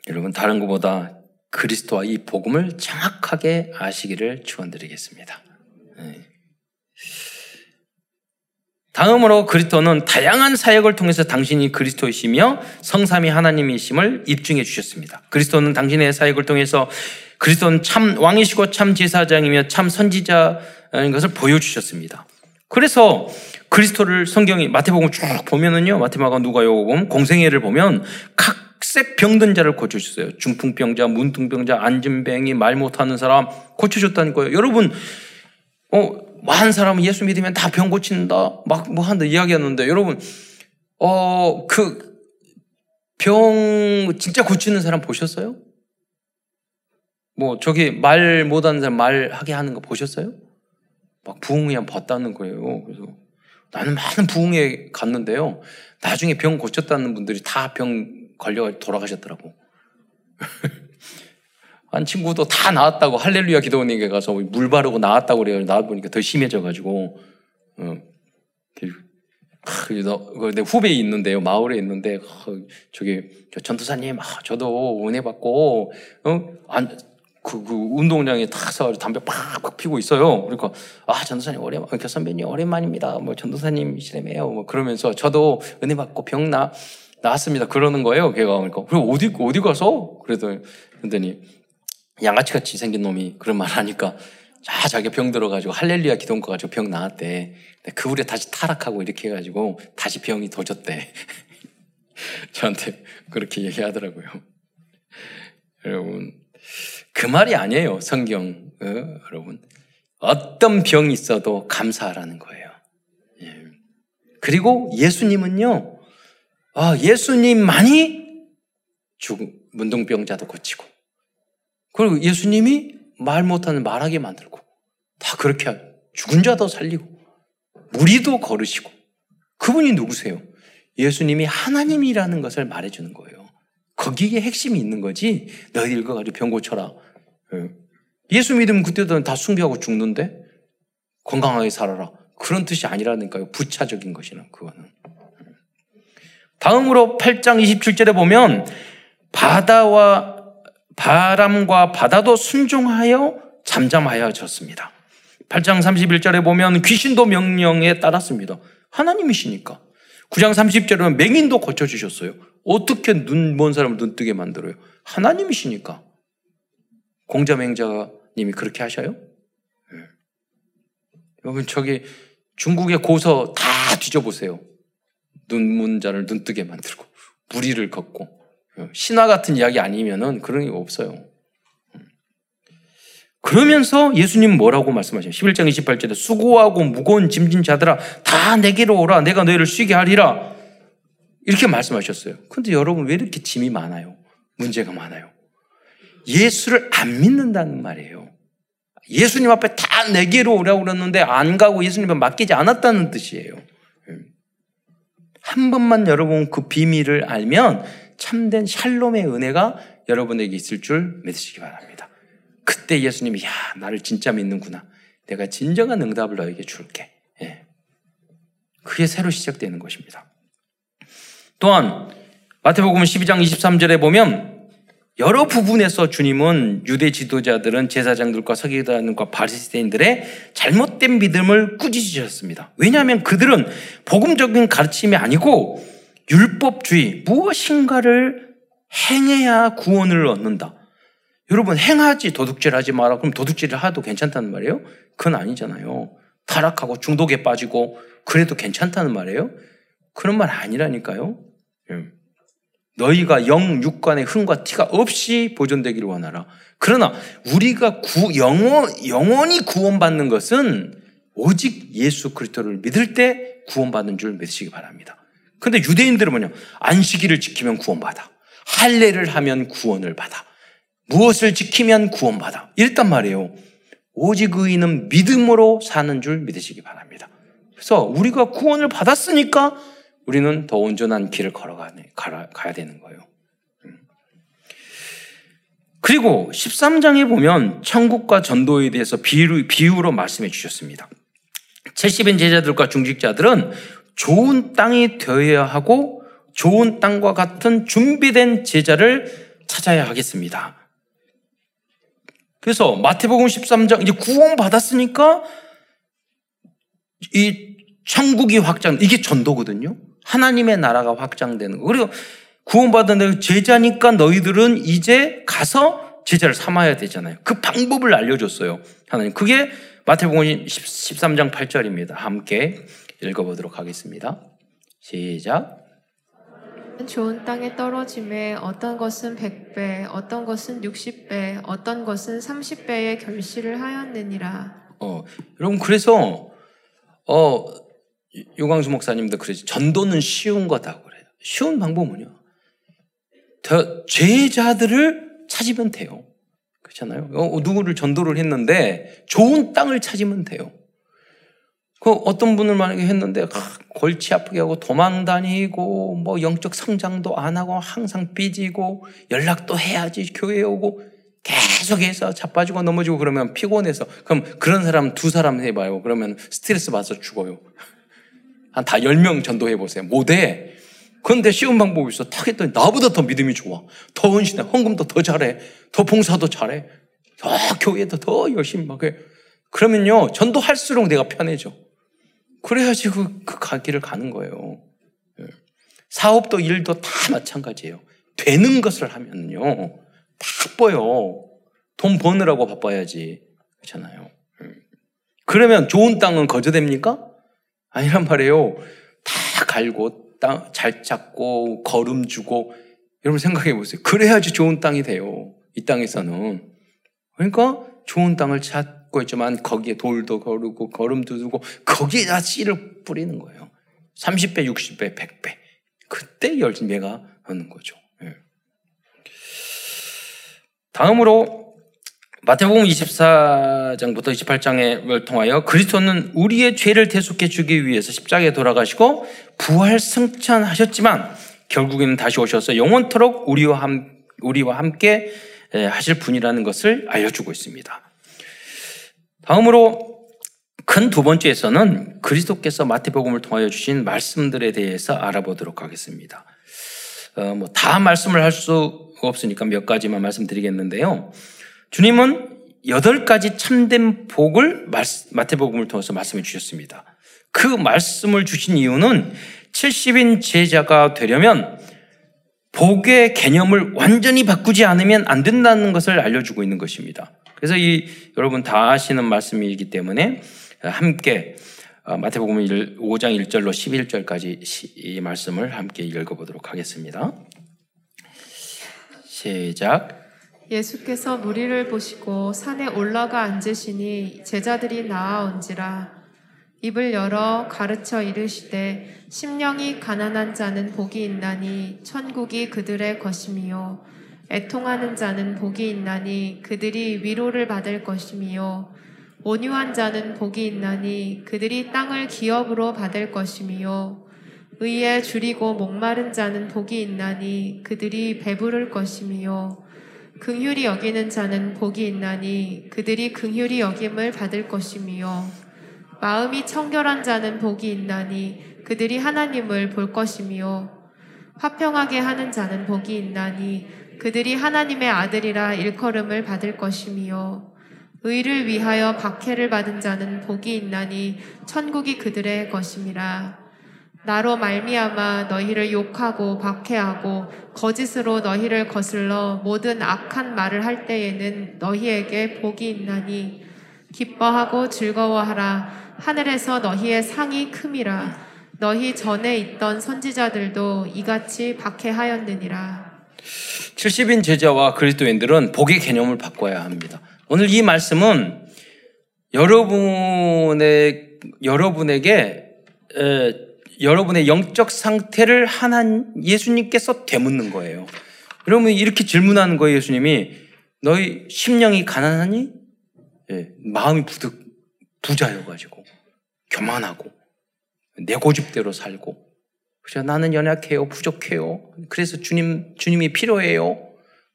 여러분, 다른 것보다 그리스도와 이 복음을 정확하게 아시기를 축원드리겠습니다. 네. 다음으로 그리스도는 다양한 사역을 통해서 당신이 그리스도이시며 성삼이 하나님이심을 입증해 주셨습니다. 그리스도는 당신의 사역을 통해서 그리스도는 참 왕이시고 참 제사장이며 참 선지자인 것을 보여주셨습니다. 그래서 그리스도를 성경이 마태복음 쭉 보면은요, 마태마가 누가요금 공생애를 보면 각 색 병든 자를 고쳐주셨어요. 중풍병자, 문둥병자, 안진뱅이, 말 못하는 사람 고쳐줬다는 거예요. 여러분, 어, 한 사람은 예수 믿으면 다 병 고친다, 막 뭐 한다 이야기하는데 여러분, 어, 그 병 진짜 고치는 사람 보셨어요? 뭐 저기 말 못하는 사람 말하게 하는 거 보셨어요? 막 부흥회 한 봤다는 거예요. 그래서 나는 많은 부흥회 갔는데요. 나중에 병 고쳤다는 분들이 다 병 걸려 돌아가셨더라고. 한 친구도 다 나았다고 할렐루야 기도원에게 가서 물 바르고 나았다고 그래요. 나와 보니까 더 심해져가지고 어. 내 후배 있는데요. 마을에 있는데 저기 전도사님 아, 저도 은혜 받고 어? 안, 그, 그 운동장에 탁 서가지고 담배 팍팍 피고 있어요. 그러니까 아 전도사님 오랜 그 선배님 오랜만입니다. 뭐 전도사님이시래매요. 뭐 그러면서 저도 은혜 받고 병나 나왔습니다. 그러는 거예요. 걔가 그러니까 그리고 어디 어디 가서 그래도 그랬더니 양아치 같이 생긴 놈이 그런 말 하니까 자 자기가 병 들어가지고 할렐루야 기도원 가지고 병 나왔대. 그 후에 다시 타락하고 이렇게 해가지고 다시 병이 도졌대. 저한테 그렇게 얘기하더라고요. 여러분 그 말이 아니에요. 성경 어, 여러분 어떤 병이 있어도 감사하라는 거예요. 예. 그리고 예수님은요. 아, 예수님만이 죽은 문둥병자도 고치고 그리고 예수님이 말 못하는 말하게 만들고 다 그렇게 죽은 자도 살리고 무리도 걸으시고 그분이 누구세요? 예수님이 하나님이라는 것을 말해주는 거예요. 거기에 핵심이 있는 거지. 너희 읽어가지고 병 고쳐라. 예. 예수 믿으면 그때도 다 숭배하고 죽는데 건강하게 살아라. 그런 뜻이 아니라니까요. 부차적인 것이나 그거는. 다음으로 8장 27절에 보면 바다와 바람과 바다도 순종하여 잠잠하여 졌습니다. 8장 31절에 보면 귀신도 명령에 따랐습니다. 하나님이시니까. 9장 30절에 맹인도 고쳐주셨어요. 어떻게 눈 먼 사람을 눈 뜨게 만들어요? 하나님이시니까. 공자맹자님이 그렇게 하셔요? 네. 여러분, 저기 중국의 고서 다 뒤져보세요. 눈문 자를 눈 뜨게 만들고, 무리를 걷고. 신화 같은 이야기 아니면은 그런 게 없어요. 그러면서 예수님 뭐라고 말씀하셔요? 11장 28절에 수고하고 무거운 짐진 자들아 다 내게로 오라 내가 너희를 쉬게 하리라 이렇게 말씀하셨어요. 근데 여러분 왜 이렇게 짐이 많아요? 문제가 많아요. 예수를 안 믿는다는 말이에요. 예수님 앞에 다 내게로 오라고 그랬는데 안 가고 예수님에 맡기지 않았다는 뜻이에요. 한 번만 여러분 그 비밀을 알면 참된 샬롬의 은혜가 여러분에게 있을 줄 믿으시기 바랍니다. 그때 예수님이 야 나를 진짜 믿는구나. 내가 진정한 응답을 너에게 줄게. 예. 그게 새로 시작되는 것입니다. 또한 마태복음 12장 23절에 보면 여러 부분에서 주님은 유대 지도자들은 제사장들과 서기관들과 바리새인들의 잘못된 믿음을 꾸짖으셨습니다. 왜냐하면 그들은 복음적인 가르침이 아니고 율법주의 무엇인가를 행해야 구원을 얻는다. 여러분 행하지 도둑질 하지 마라. 그럼 도둑질을 하도 괜찮다는 말이에요? 그건 아니잖아요. 타락하고 중독에 빠지고 그래도 괜찮다는 말이에요? 그런 말 아니라니까요. 예. 너희가 영 육간의 흥과 티가 없이 보존되기를 원하라. 그러나 우리가 구, 영원, 영원히 구원받는 것은 오직 예수 그리스도를 믿을 때 구원받는 줄 믿으시기 바랍니다. 근데 유대인들은 뭐냐? 안식일을 지키면 구원받아. 할례를 하면 구원을 받아. 무엇을 지키면 구원받아. 이랬단 말이에요. 오직 의인은 믿음으로 사는 줄 믿으시기 바랍니다. 그래서 우리가 구원을 받았으니까 우리는 더 온전한 길을 걸어가야 되는 거예요. 음. 그리고 13장에 보면 천국과 전도에 대해서 비유, 비유로 말씀해 주셨습니다. 70인 제자들과 중직자들은 좋은 땅이 되어야 하고 좋은 땅과 같은 준비된 제자를 찾아야 하겠습니다. 그래서 마태복음 13장 이제 구원 받았으니까 이 천국이 확장 이게 전도거든요. 하나님의 나라가 확장되는 거. 그리고 구원받은 제자니까 너희들은 이제 가서 제자를 삼아야 되잖아요. 그 방법을 알려줬어요. 하나님. 그게 마태복음 13장 8절입니다. 함께 읽어보도록 하겠습니다. 시작. 좋은 땅에 떨어짐에 어떤 것은 100배, 어떤 것은 60배, 어떤 것은 30배의 결실을 하였느니라. 어, 여러분 그래서 어 요광수 목사님도 그러지 전도는 쉬운 거다 그래요. 쉬운 방법은 뭐냐? 더 제자들을 찾으면 돼요. 그렇잖아요. 어, 누구를 전도를 했는데 좋은 땅을 찾으면 돼요. 그 어떤 분을 만약에 했는데 아, 골치 아프게 하고 도망 다니고 뭐 영적 성장도 안 하고 항상 삐지고 연락도 해야지 교회에 오고 계속해서 자빠지고 넘어지고 그러면 피곤해서 그럼 그런 사람 두 사람 해봐요. 그러면 스트레스 받아서 죽어요. 한다열명 전도해 보세요. 못해. 그런데 쉬운 방법이 있어. 탁 했더니 나보다 더 믿음이 좋아. 더 헌신해. 헌금도 더 잘해. 더 봉사도 잘해. 더 교회도 더 열심히 막 해. 그러면요, 전도할수록 내가 편해져. 그래야지 그, 그 가기를 가는 거예요. 예. 사업도 일도 다 마찬가지예요. 되는 것을 하면요. 바빠요. 돈 버느라고 바빠야지. 그렇잖아요. 예. 그러면 좋은 땅은 거저됩니까? 아니란 말이에요. 다 갈고, 땅 잘 찾고, 걸음 주고, 여러분 생각해 보세요. 그래야지 좋은 땅이 돼요. 이 땅에서는. 그러니까 좋은 땅을 찾, 고 있지만 거기에 돌도 거르고 걸음도 두고 거기에다 씨를 뿌리는 거예요. 30배, 60배, 100배. 그때 열매가 하는 거죠. 예. 다음으로 마태복음 24장부터 28장을 통하여 그리스도는 우리의 죄를 대속해 주기 위해서 십자가에 돌아가시고 부활 승천하셨지만 결국에는 다시 오셔서 영원토록 우리와, 함, 우리와 함께 하실 분이라는 것을 알려주고 있습니다. 다음으로 큰 두 번째에서는 그리스도께서 마태복음을 통하여 주신 말씀들에 대해서 알아보도록 하겠습니다. 어, 뭐 다 말씀을 할 수 없으니까 몇 가지만 말씀드리겠는데요. 주님은 여덟 가지 참된 복을 마태복음을 통해서 말씀해 주셨습니다. 그 말씀을 주신 이유는 70인 제자가 되려면 복의 개념을 완전히 바꾸지 않으면 안 된다는 것을 알려주고 있는 것입니다. 그래서 이 여러분 다 아시는 말씀이기 때문에 함께 어, 마태복음 5장 1절로 11절까지 이 말씀을 함께 읽어보도록 하겠습니다. 시작. 예수께서 무리를 보시고 산에 올라가 앉으시니 제자들이 나아온지라 입을 열어 가르쳐 이르시되 심령이 가난한 자는 복이 있나니 천국이 그들의 것임이요 애통하는 자는 복이 있나니 그들이 위로를 받을 것이미요. 온유한 자는 복이 있나니 그들이 땅을 기업으로 받을 것이미요. 의에 줄이고 목마른 자는 복이 있나니 그들이 배부를 것이미요. 긍휼히 여기는 자는 복이 있나니 그들이 긍휼히 여김을 받을 것이미요. 마음이 청결한 자는 복이 있나니 그들이 하나님을 볼 것이미요. 화평하게 하는 자는 복이 있나니 그들이 하나님의 아들이라 일컬음을 받을 것이미요. 의를 위하여 박해를 받은 자는 복이 있나니 천국이 그들의 것임이라. 나로 말미암아 너희를 욕하고 박해하고 거짓으로 너희를 거슬러 모든 악한 말을 할 때에는 너희에게 복이 있나니 기뻐하고 즐거워하라. 하늘에서 너희의 상이 큼이라. 너희 전에 있던 선지자들도 이같이 박해하였느니라. 70인 제자와 그리스도인들은 복의 개념을 바꿔야 합니다. 오늘 이 말씀은 여러분의 여러분에게 에, 여러분의 영적 상태를 하나님 예수님께서 되묻는 거예요. 여러분 이렇게 질문하는 거예요, 예수님이 너희 심령이 가난하니? 예, 마음이 부득 부자여 가지고 교만하고 내 고집대로 살고 그죠? 나는 연약해요, 부족해요. 그래서 주님 주님이 필요해요.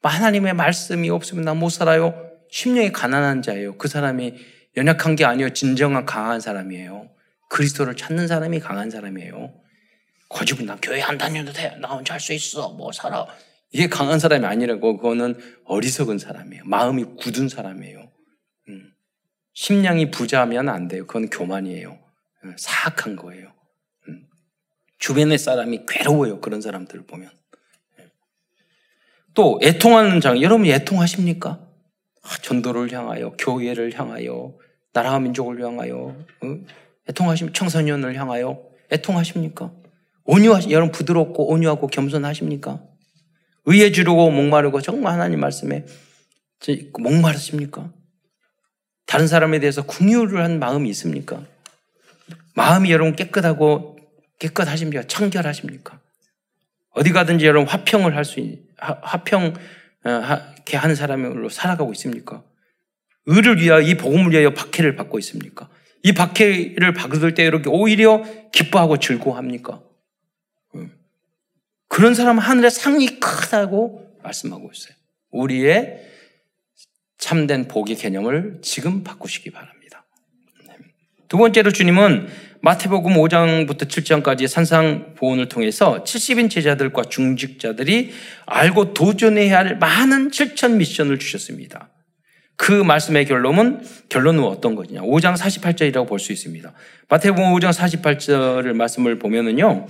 하나님의 말씀이 없으면 나 못 살아요. 심령이 가난한 자예요. 그 사람이 연약한 게 아니에요. 진정한 강한 사람이에요. 그리스도를 찾는 사람이 강한 사람이에요. 고집은 나 교회 안 다녀도 돼. 나 혼자 할 수 있어. 뭐 살아. 이게 강한 사람이 아니라고 그거는 어리석은 사람이에요. 마음이 굳은 사람이에요. 음. 심량이 부자면 안 돼요. 그건 교만이에요. 음. 사악한 거예요. 음. 주변의 사람이 괴로워요. 그런 사람들을 보면. 또 애통하는 장 여러분 애통하십니까? 아, 전도를 향하여 교회를 향하여 나라와 민족을 향하여 어? 애통하십 청소년을 향하여 애통하십니까? 온유하시 여러분 부드럽고 온유하고 겸손하십니까? 의에 주르고 목마르고 정말 하나님 말씀에 목마르십니까? 다른 사람에 대해서 궁유를 한 마음이 있습니까? 마음이 여러분 깨끗하고 깨끗하십니까? 청결하십니까? 어디 가든지 여러분 화평을 할 수, 화평, 어, 하는 사람으로 살아가고 있습니까? 의를 위하여, 이 복음을 위하여 박해를 받고 있습니까? 이 박해를 받을 때 이렇게 오히려 기뻐하고 즐거워합니까? 음. 그런 사람은 하늘의 상이 크다고 말씀하고 있어요. 우리의 참된 복의 개념을 지금 바꾸시기 바랍니다. 네. 두 번째로 주님은 마태복음 5장부터 7장까지 산상 보훈을 통해서 70인 제자들과 중직자들이 알고 도전해야 할 많은 7천 미션을 주셨습니다. 그 말씀의 결론은 결론은 어떤 것이냐? 5장 48절이라고 볼 수 있습니다. 마태복음 5장 48절을 말씀을 보면은요.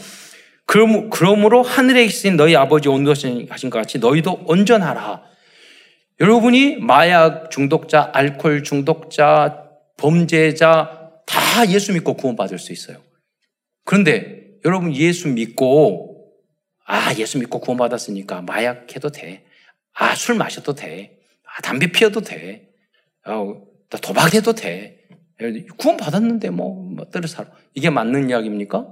그럼, 그러므로 하늘에 계신 너희 아버지 온도하신 것 같이 너희도 온전하라. 여러분이 마약 중독자, 알코올 중독자, 범죄자, 다 예수 믿고 구원받을 수 있어요. 그런데 여러분 예수 믿고 아 예수 믿고 구원받았으니까 마약해도 돼. 아 술 마셔도 돼. 아 담배 피워도 돼. 어, 도박해도 돼. 구원 받았는데 뭐, 뭐 때려 살아. 이게 맞는 이야기입니까?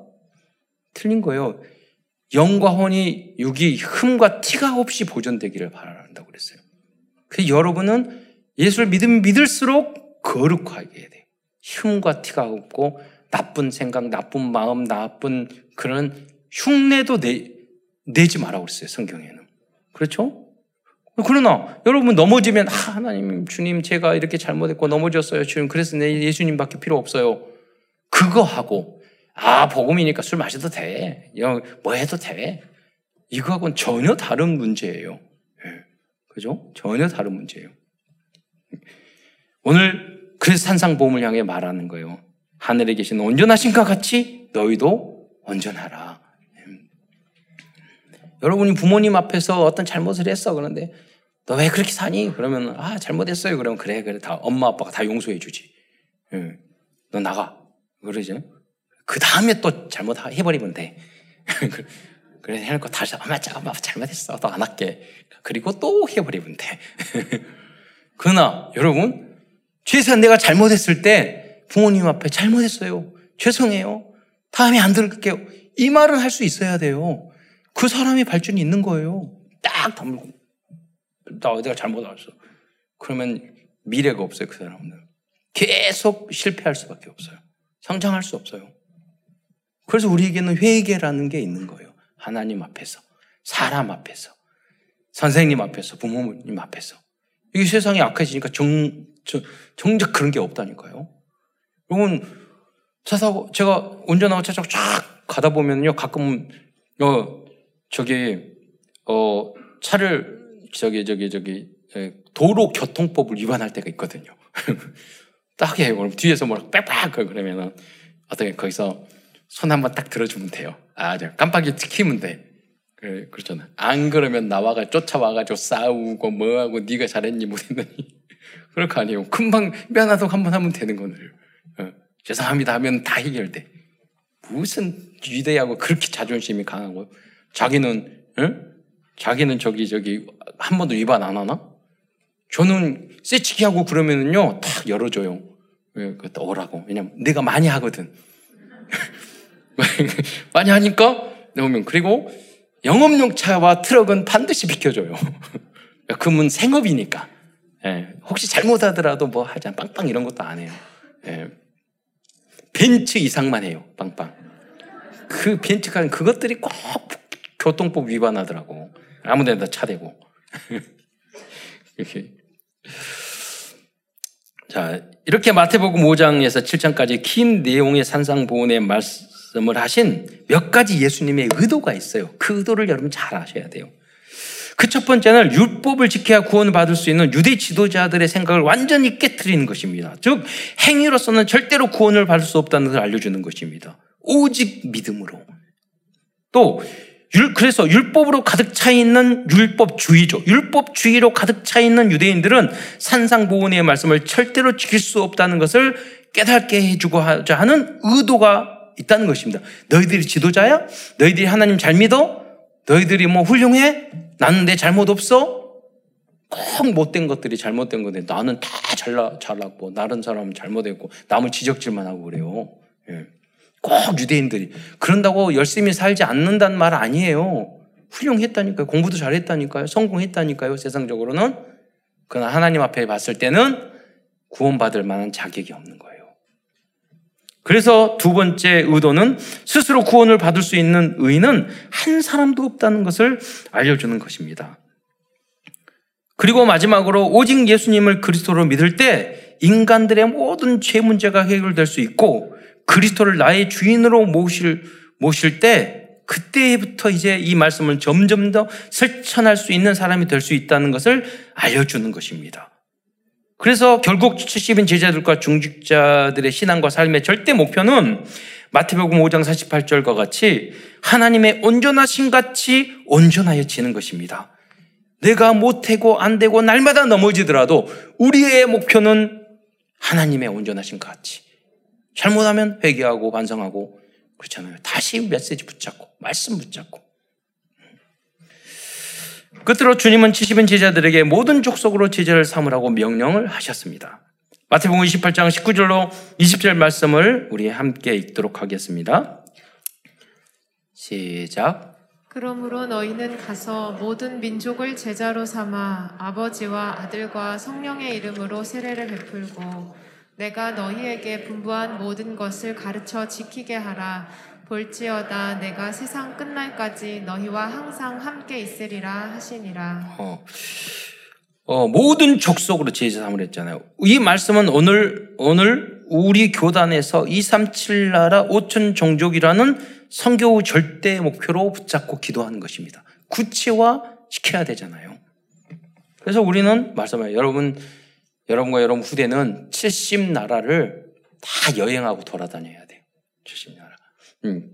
틀린 거예요. 영과 혼이 육이 흠과 티가 없이 보존되기를 바란다고 그랬어요. 그 여러분은 예수를 믿으면 믿을수록 거룩하게 돼. 흉과 티가 없고 나쁜 생각, 나쁜 마음, 나쁜 그런 흉내도 내, 내지 말라고 그랬어요, 성경에는. 그렇죠? 그러나 여러분 넘어지면 아, 하나님 주님 제가 이렇게 잘못했고 넘어졌어요. 주님 그래서 내 예수님밖에 필요 없어요. 그거 하고 아 복음이니까 술 마셔도 돼뭐 해도 돼. 이거하고는 전혀 다른 문제예요. 네. 그죠? 전혀 다른 문제예요. 오늘 그래서 산상보험을 향해 말하는 거예요. 하늘에 계신 온전하신 것 같이 너희도 온전하라. 음. 여러분이 부모님 앞에서 어떤 잘못을 했어. 그런데 너 왜 그렇게 사니? 그러면 아 잘못했어요. 그러면 그래 그래 다 엄마 아빠가 다 용서해 주지. 응. 너 나가. 그러죠. 그 다음에 또 잘못 해버리면 돼. 그래 해놓고 다시 엄마 엄마 잘못했어. 또 안 할게. 그리고 또 해버리면 돼. 그러나 여러분 최소한 내가 잘못했을 때 부모님 앞에 잘못했어요. 죄송해요. 다음에 안 들을게요. 이 말은 할 수 있어야 돼요. 그 사람의 발전이 있는 거예요. 딱 다물고. 나 어디가 잘못했어. 그러면 미래가 없어요, 그 사람은. 계속 실패할 수밖에 없어요. 성장할 수 없어요. 그래서 우리에게는 회개라는 게 있는 거예요. 하나님 앞에서, 사람 앞에서, 선생님 앞에서, 부모님 앞에서. 이 세상이 악해지니까 정, 저, 정작 그런 게 없다니까요. 여러분, 차 사고, 제가 운전하고 차 타고 쫙 가다 보면요, 가끔, 어, 저기, 어, 차를, 저기, 저기, 저기, 예, 도로 교통법을 위반할 때가 있거든요. 딱 해요. 그럼 뒤에서 뭐라 빽빽 그러면은, 어떻게 거기서 손 한번 딱 들어주면 돼요. 아, 깜빡이 키면 돼. 그, 그렇잖아. 안 그러면 나와가 쫓아와가지고 싸우고 뭐하고 네가 잘했니 못했니 그럴 거 아니에요. 금방 미안하다고 한 번 하면 되는 거늘. 어, 죄송합니다 하면 다 해결돼. 무슨 위대하고 그렇게 자존심이 강하고 자기는 어? 자기는 저기 저기 한 번도 위반 안 하나? 저는 쎄치기 하고 그러면은요 탁 열어줘요. 왜 그것도 오라고. 왜냐면 내가 많이 하거든. 많이 하니까 나오면 그리고 영업용 차와 트럭은 반드시 비켜줘요. 그문 생업이니까. 예, 혹시 잘못하더라도 뭐 하자 빵빵 이런 것도 안 해요. 예. 벤츠 이상만 해요. 빵빵. 그 벤츠카는 그것들이 꼭 교통법 위반하더라고. 아무 데나 차대고. 이렇게. 자, 이렇게 마태복음 5장에서 7장까지 긴 내용의 산상보훈의 말씀을 하신 몇 가지 예수님의 의도가 있어요. 그 의도를 여러분 잘 아셔야 돼요. 그 첫 번째는 율법을 지켜야 구원을 받을 수 있는 유대 지도자들의 생각을 완전히 깨뜨리는 것입니다. 즉, 행위로서는 절대로 구원을 받을 수 없다는 것을 알려주는 것입니다. 오직 믿음으로. 또, 그래서 율법으로 가득 차 있는 율법주의죠. 율법주의로 가득 차 있는 유대인들은 산상보훈의 말씀을 절대로 지킬 수 없다는 것을 깨닫게 해주고 하자 하는 의도가 있다는 것입니다. 너희들이 지도자야? 너희들이 하나님 잘 믿어? 너희들이 뭐 훌륭해? 나는 내 잘못 없어? 꼭 못된 것들이 잘못된 건데 나는 다 잘나, 잘났고 다른 사람은 잘못했고 남을 지적질만 하고 그래요. 예. 꼭 유대인들이. 그런다고 열심히 살지 않는다는 말 아니에요. 훌륭했다니까요. 공부도 잘했다니까요. 성공했다니까요. 세상적으로는. 그러나 하나님 앞에 봤을 때는 구원받을 만한 자격이 없는 거예요. 그래서 두 번째 의도는 스스로 구원을 받을 수 있는 의인은 한 사람도 없다는 것을 알려주는 것입니다. 그리고 마지막으로 오직 예수님을 그리스도로 믿을 때 인간들의 모든 죄 문제가 해결될 수 있고 그리스도를 나의 주인으로 모실, 모실 때 그때부터 이제 이 말씀을 점점 더 실천할 수 있는 사람이 될 수 있다는 것을 알려주는 것입니다. 그래서 결국 70인 제자들과 중직자들의 신앙과 삶의 절대 목표는 마태복음 5장 48절과 같이 하나님의 온전하신 같이 온전하여지는 것입니다. 내가 못하고 안 되고 날마다 넘어지더라도 우리의 목표는 하나님의 온전하신 같이 잘못하면 회개하고 반성하고 그렇잖아요. 다시 메시지 붙잡고 말씀 붙잡고 끝으로 주님은 70인 제자들에게 모든 족속으로 제자를 삼으라고 명령을 하셨습니다. 마태복음 28장 19절로 20절 말씀을 우리 함께 읽도록 하겠습니다. 시작. 그러므로 너희는 가서 모든 민족을 제자로 삼아 아버지와 아들과 성령의 이름으로 세례를 베풀고 내가 너희에게 분부한 모든 것을 가르쳐 지키게 하라. 볼지어다 내가 세상 끝날까지 너희와 항상 함께 있으리라 하시니라. 어, 어 모든 족속으로 제자 삼으려 했잖아요. 이 말씀은 오늘 오늘 우리 교단에서 237 나라 5천 종족이라는 성교 절대 목표로 붙잡고 기도하는 것입니다. 구체화 시켜야 되잖아요. 그래서 우리는 말씀해요. 여러분 여러분과 여러분 후대는 70나라를 다 여행하고 돌아다녀야 돼요. 70나라. 음.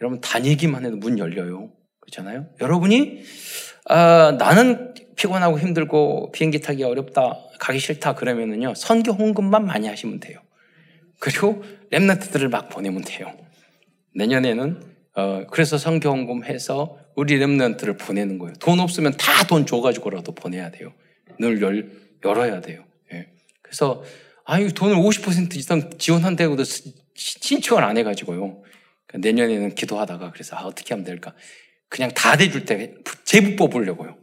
여러분 다니기만 해도 문 열려요. 그렇잖아요? 여러분이 아, 나는 피곤하고 힘들고 비행기 타기 어렵다, 가기 싫다 그러면은요 선교 홍금만 많이 하시면 돼요. 그리고 랩런트들을 막 보내면 돼요. 내년에는 어, 그래서 선교 홍금해서 우리 랩런트를 보내는 거예요. 돈 없으면 다 돈 줘가지고라도 보내야 돼요. 늘 열, 열어야 돼요. 그래서 아유 돈을 50% 이상 지원한다고도 신청을 안 해가지고요. 그러니까 내년에는 기도하다가 그래서 아, 어떻게 하면 될까? 그냥 다 대줄 때 제비 뽑으려고요.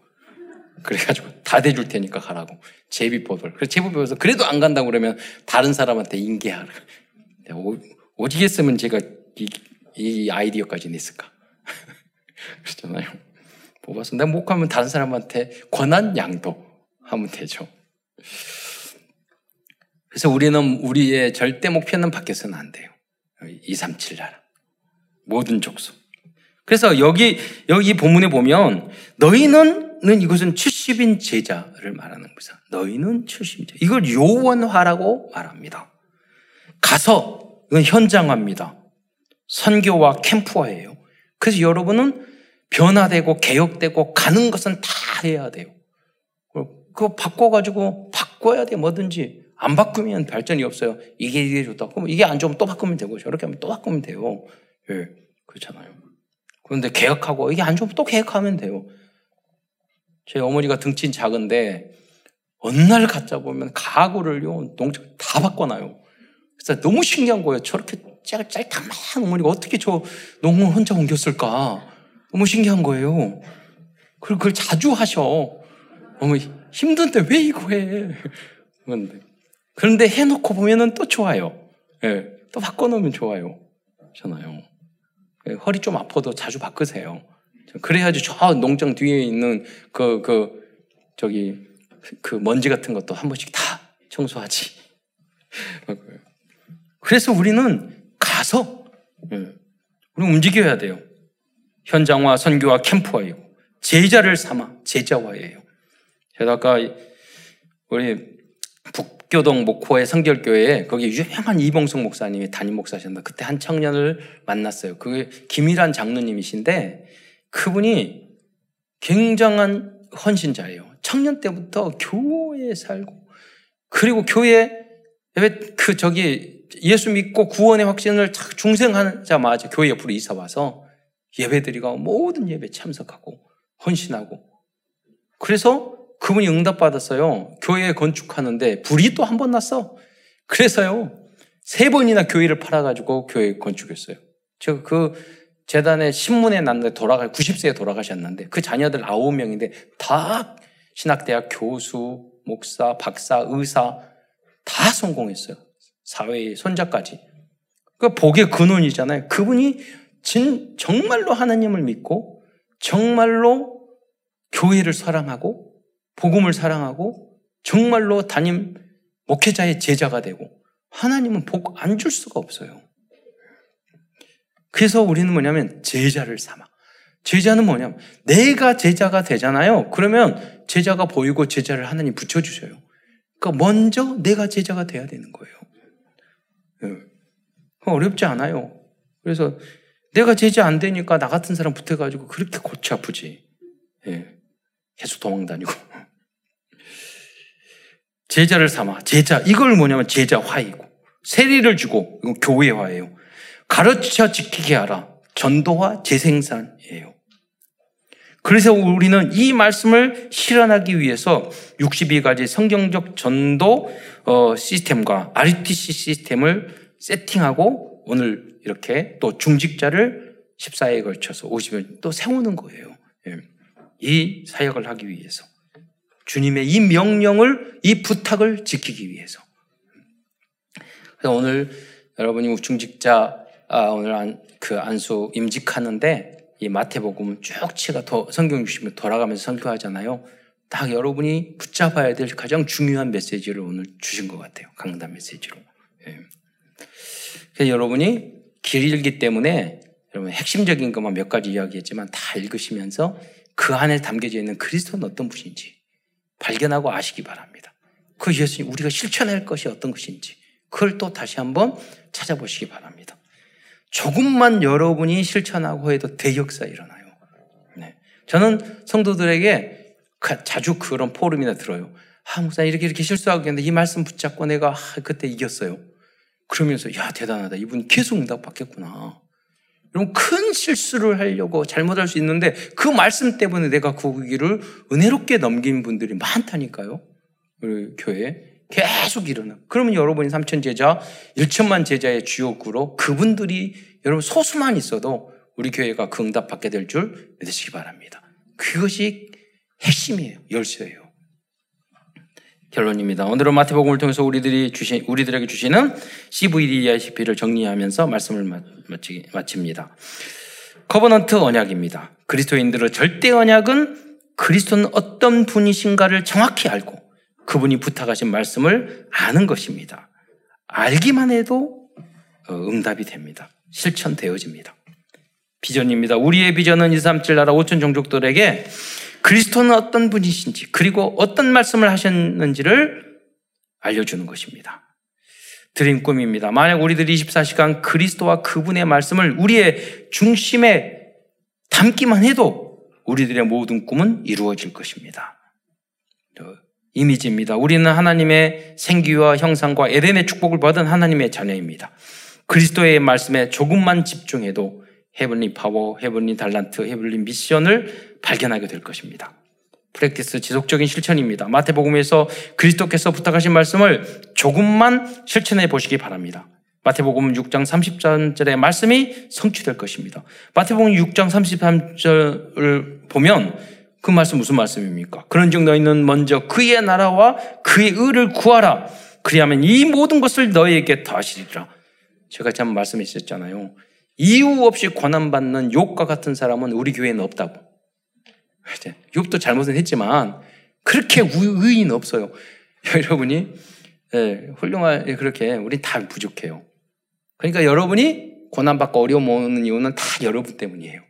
그래가지고 다 대줄 테니까 가라고 제비 뽑을. 그래서 제비 뽑아서 그래도 안 간다 고 그러면 다른 사람한테 인계하라. 오지겠으면 제가 이, 이 아이디어까지 냈을까? 그렇잖아요. 뽑아서 내가 못 가면 다른 사람한테 권한 양도 하면 되죠. 그래서 우리는 우리의 절대 목표는 바뀌어서는 안 돼요. 237 나라. 모든 족속. 그래서 여기, 여기 본문에 보면 너희는 이것은 70인 제자를 말하는 거죠. 너희는 70인 제자. 이걸 요원화라고 말합니다. 가서, 이건 현장화입니다. 선교와 캠프화예요. 그래서 여러분은 변화되고 개혁되고 가는 것은 다 해야 돼요. 그거 바꿔가지고 바꿔야 돼, 뭐든지. 안 바꾸면 발전이 없어요. 이게 이게 좋다. 그럼 이게 안 좋으면 또 바꾸면 되고 저렇게 하면 또 바꾸면 돼요. 예, 그렇잖아요. 그런데 개혁하고 이게 안 좋으면 또 개혁하면 돼요. 제 어머니가 등치 작은데 어느 날 갖다 보면 가구를요 농장 다 바꿔놔요. 그래서 너무 신기한 거예요. 저렇게 짤짤한 어머니가 어떻게 저 농을 혼자 옮겼을까? 너무 신기한 거예요. 그리고 그걸 자주 하셔. 어머니, 힘든데 왜 이거 해? 그런데. 그런데 해놓고 보면은 또 좋아요. 예, 또 바꿔놓으면 좋아요. 잖아요. 예, 허리 좀 아파도 자주 바꾸세요. 그래야지 저 농장 뒤에 있는 그, 그, 저기, 그 먼지 같은 것도 한 번씩 다 청소하지. 그래서 우리는 가서, 예, 우리 움직여야 돼요. 현장화, 선교와 캠프화예요. 제자를 삼아, 제자화예요. 제가 아까 우리 북 교동 목포의 성결교회에 거기 유명한 이봉성 목사님이 담임 목사셨나 그때 한 청년을 만났어요. 그게 김일한 장로님이신데 그분이 굉장한 헌신자예요. 청년 때부터 교회에 살고 그리고 교회 그 저기 예수 믿고 구원의 확신을 중생하자마자 교회 옆으로 이사 와서 예배드리고 모든 예배 참석하고 헌신하고 그래서 그분이 응답받았어요. 교회 건축하는데 불이 또 한 번 났어. 그래서요. 세 번이나 교회를 팔아가지고 교회 건축했어요. 제가 그 재단에 신문에 났는데 돌아가, 90세에 돌아가셨는데 그 자녀들 9명인데 다 신학대학 교수, 목사, 박사, 의사 다 성공했어요. 사회의 손자까지. 그 복의 근원이잖아요. 그분이 진, 정말로 하나님을 믿고 정말로 교회를 사랑하고 복음을 사랑하고 정말로 담임 목회자의 제자가 되고 하나님은 복 안 줄 수가 없어요. 그래서 우리는 뭐냐면 제자를 삼아. 제자는 뭐냐면 내가 제자가 되잖아요. 그러면 제자가 보이고 제자를 하나님 붙여주셔요. 그러니까 먼저 내가 제자가 돼야 되는 거예요. 예. 어렵지 않아요. 그래서 내가 제자 안 되니까 나 같은 사람 붙어가지고 그렇게 골치 아프지. 예. 계속 도망 다니고. 제자를 삼아. 제자. 이걸 뭐냐면 제자화이고. 세리를 주고, 이건 교회화예요. 가르쳐 지키게 하라. 전도와 재생산이에요. 그래서 우리는 이 말씀을 실현하기 위해서 62가지 성경적 전도 어, 시스템과 RTC 시스템을 세팅하고 오늘 이렇게 또 중직자를 14회에 걸쳐서 50일 또 세우는 거예요. 예. 이 사역을 하기 위해서. 주님의 이 명령을, 이 부탁을 지키기 위해서. 그래서 오늘 여러분이 중직자, 아, 오늘 안, 그 안수 임직하는데 이 마태복음 쭉 치가 더 성경 주시면 돌아가면서 선교하잖아요. 딱 여러분이 붙잡아야 될 가장 중요한 메시지를 오늘 주신 것 같아요. 강단 메시지로. 예. 그래서 여러분이 길기 때문에 여러분 핵심적인 것만 몇 가지 이야기했지만 다 읽으시면서 그 안에 담겨져 있는 그리스도는 어떤 분인지 발견하고 아시기 바랍니다. 그 예수님 우리가 실천할 것이 어떤 것인지 그걸 또 다시 한번 찾아보시기 바랍니다. 조금만 여러분이 실천하고 해도 대역사 일어나요. 네. 저는 성도들에게 자주 그런 포럼이나 들어요. 아, 목사 이렇게 이렇게 실수하고 있는데 이 말씀 붙잡고 내가 아, 그때 이겼어요. 그러면서 야 대단하다. 이분 계속 응답 받겠구나. 여러분 큰 실수를 하려고 잘못할 수 있는데 그 말씀 때문에 내가 그 길을 은혜롭게 넘긴 분들이 많다니까요. 우리 교회 계속 일어나. 그러면 여러분이 삼천 제자, 일천만 제자의 주역으로 그분들이 여러분 소수만 있어도 우리 교회가 그 응답 받게 될 줄 믿으시기 바랍니다. 그것이 핵심이에요. 열쇠예요. 결론입니다. 오늘은 마태복음을 통해서 우리들이 주신 우리들에게 주시는 CVDIP를 정리하면서 말씀을 마치, 마칩니다. Covenant 언약입니다. 그리스도인들의 절대 언약은 그리스도는 어떤 분이신가를 정확히 알고 그분이 부탁하신 말씀을 아는 것입니다. 알기만 해도 어, 응답이 됩니다. 실천되어집니다. 비전입니다. 우리의 비전은 237 나라 5천 종족들에게 그리스도는 어떤 분이신지 그리고 어떤 말씀을 하셨는지를 알려주는 것입니다. 드림 꿈입니다. 만약 우리들이 24시간 그리스도와 그분의 말씀을 우리의 중심에 담기만 해도 우리들의 모든 꿈은 이루어질 것입니다. 이미지입니다. 우리는 하나님의 생기와 형상과 에덴의 축복을 받은 하나님의 자녀입니다. 그리스도의 말씀에 조금만 집중해도 Heavenly 파워, Heavenly 달란트, Heavenly 미션을 발견하게 될 것입니다. Practice 지속적인 실천입니다. 마태복음에서 그리스도께서 부탁하신 말씀을 조금만 실천해 보시기 바랍니다. 마태복음 6장 33절의 말씀이 성취될 것입니다. 마태복음 6장 33절을 보면 그 말씀 무슨 말씀입니까? 그런즉 너희는 먼저 그의 나라와 그의 의를 구하라. 그리하면 이 모든 것을 너희에게 더하시리라. 제가 참 말씀했었잖아요. 이유 없이 고난받는 욕과 같은 사람은 우리 교회는 없다고. 욕도 잘못은 했지만 그렇게 의인 없어요. 여러분이 예, 훌륭한 예, 그렇게 우리 다 부족해요. 그러니까 여러분이 고난 받고 어려움 오는 이유는 다 여러분 때문이에요.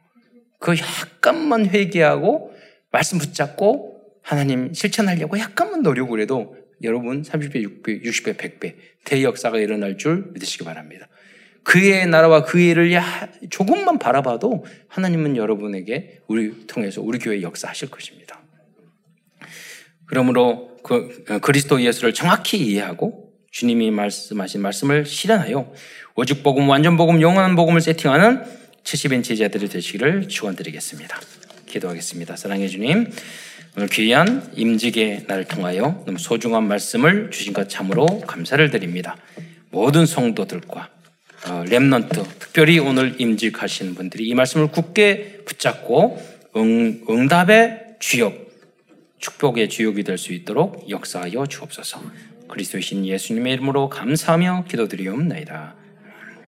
그 약간만 회개하고 말씀 붙잡고 하나님 실천하려고 약간만 노력을 해도 여러분 30배, 60배, 60배, 100배 대역사가 일어날 줄 믿으시기 바랍니다. 그의 나라와 그 일을 조금만 바라봐도 하나님은 여러분에게 우리 통해서 우리 교회 역사하실 것입니다. 그러므로 그 어, 그리스도 예수를 정확히 이해하고 주님이 말씀하신 말씀을 실현하여 오직 복음, 완전 복음, 영원한 복음을 세팅하는 70인 제자들이 되시기를 축원드리겠습니다. 기도하겠습니다. 사랑해 주님, 오늘 귀한 임직의 날을 통하여 너무 소중한 말씀을 주신 것 참으로 감사를 드립니다. 모든 성도들과 어, 렘넌트, 특별히 오늘 임직하신 분들이 이 말씀을 굳게 붙잡고 응, 응답의 주역, 축복의 주역이 될 수 있도록 역사하여 주옵소서. 그리스도이신 예수님의 이름으로 감사하며 기도드리옵나이다.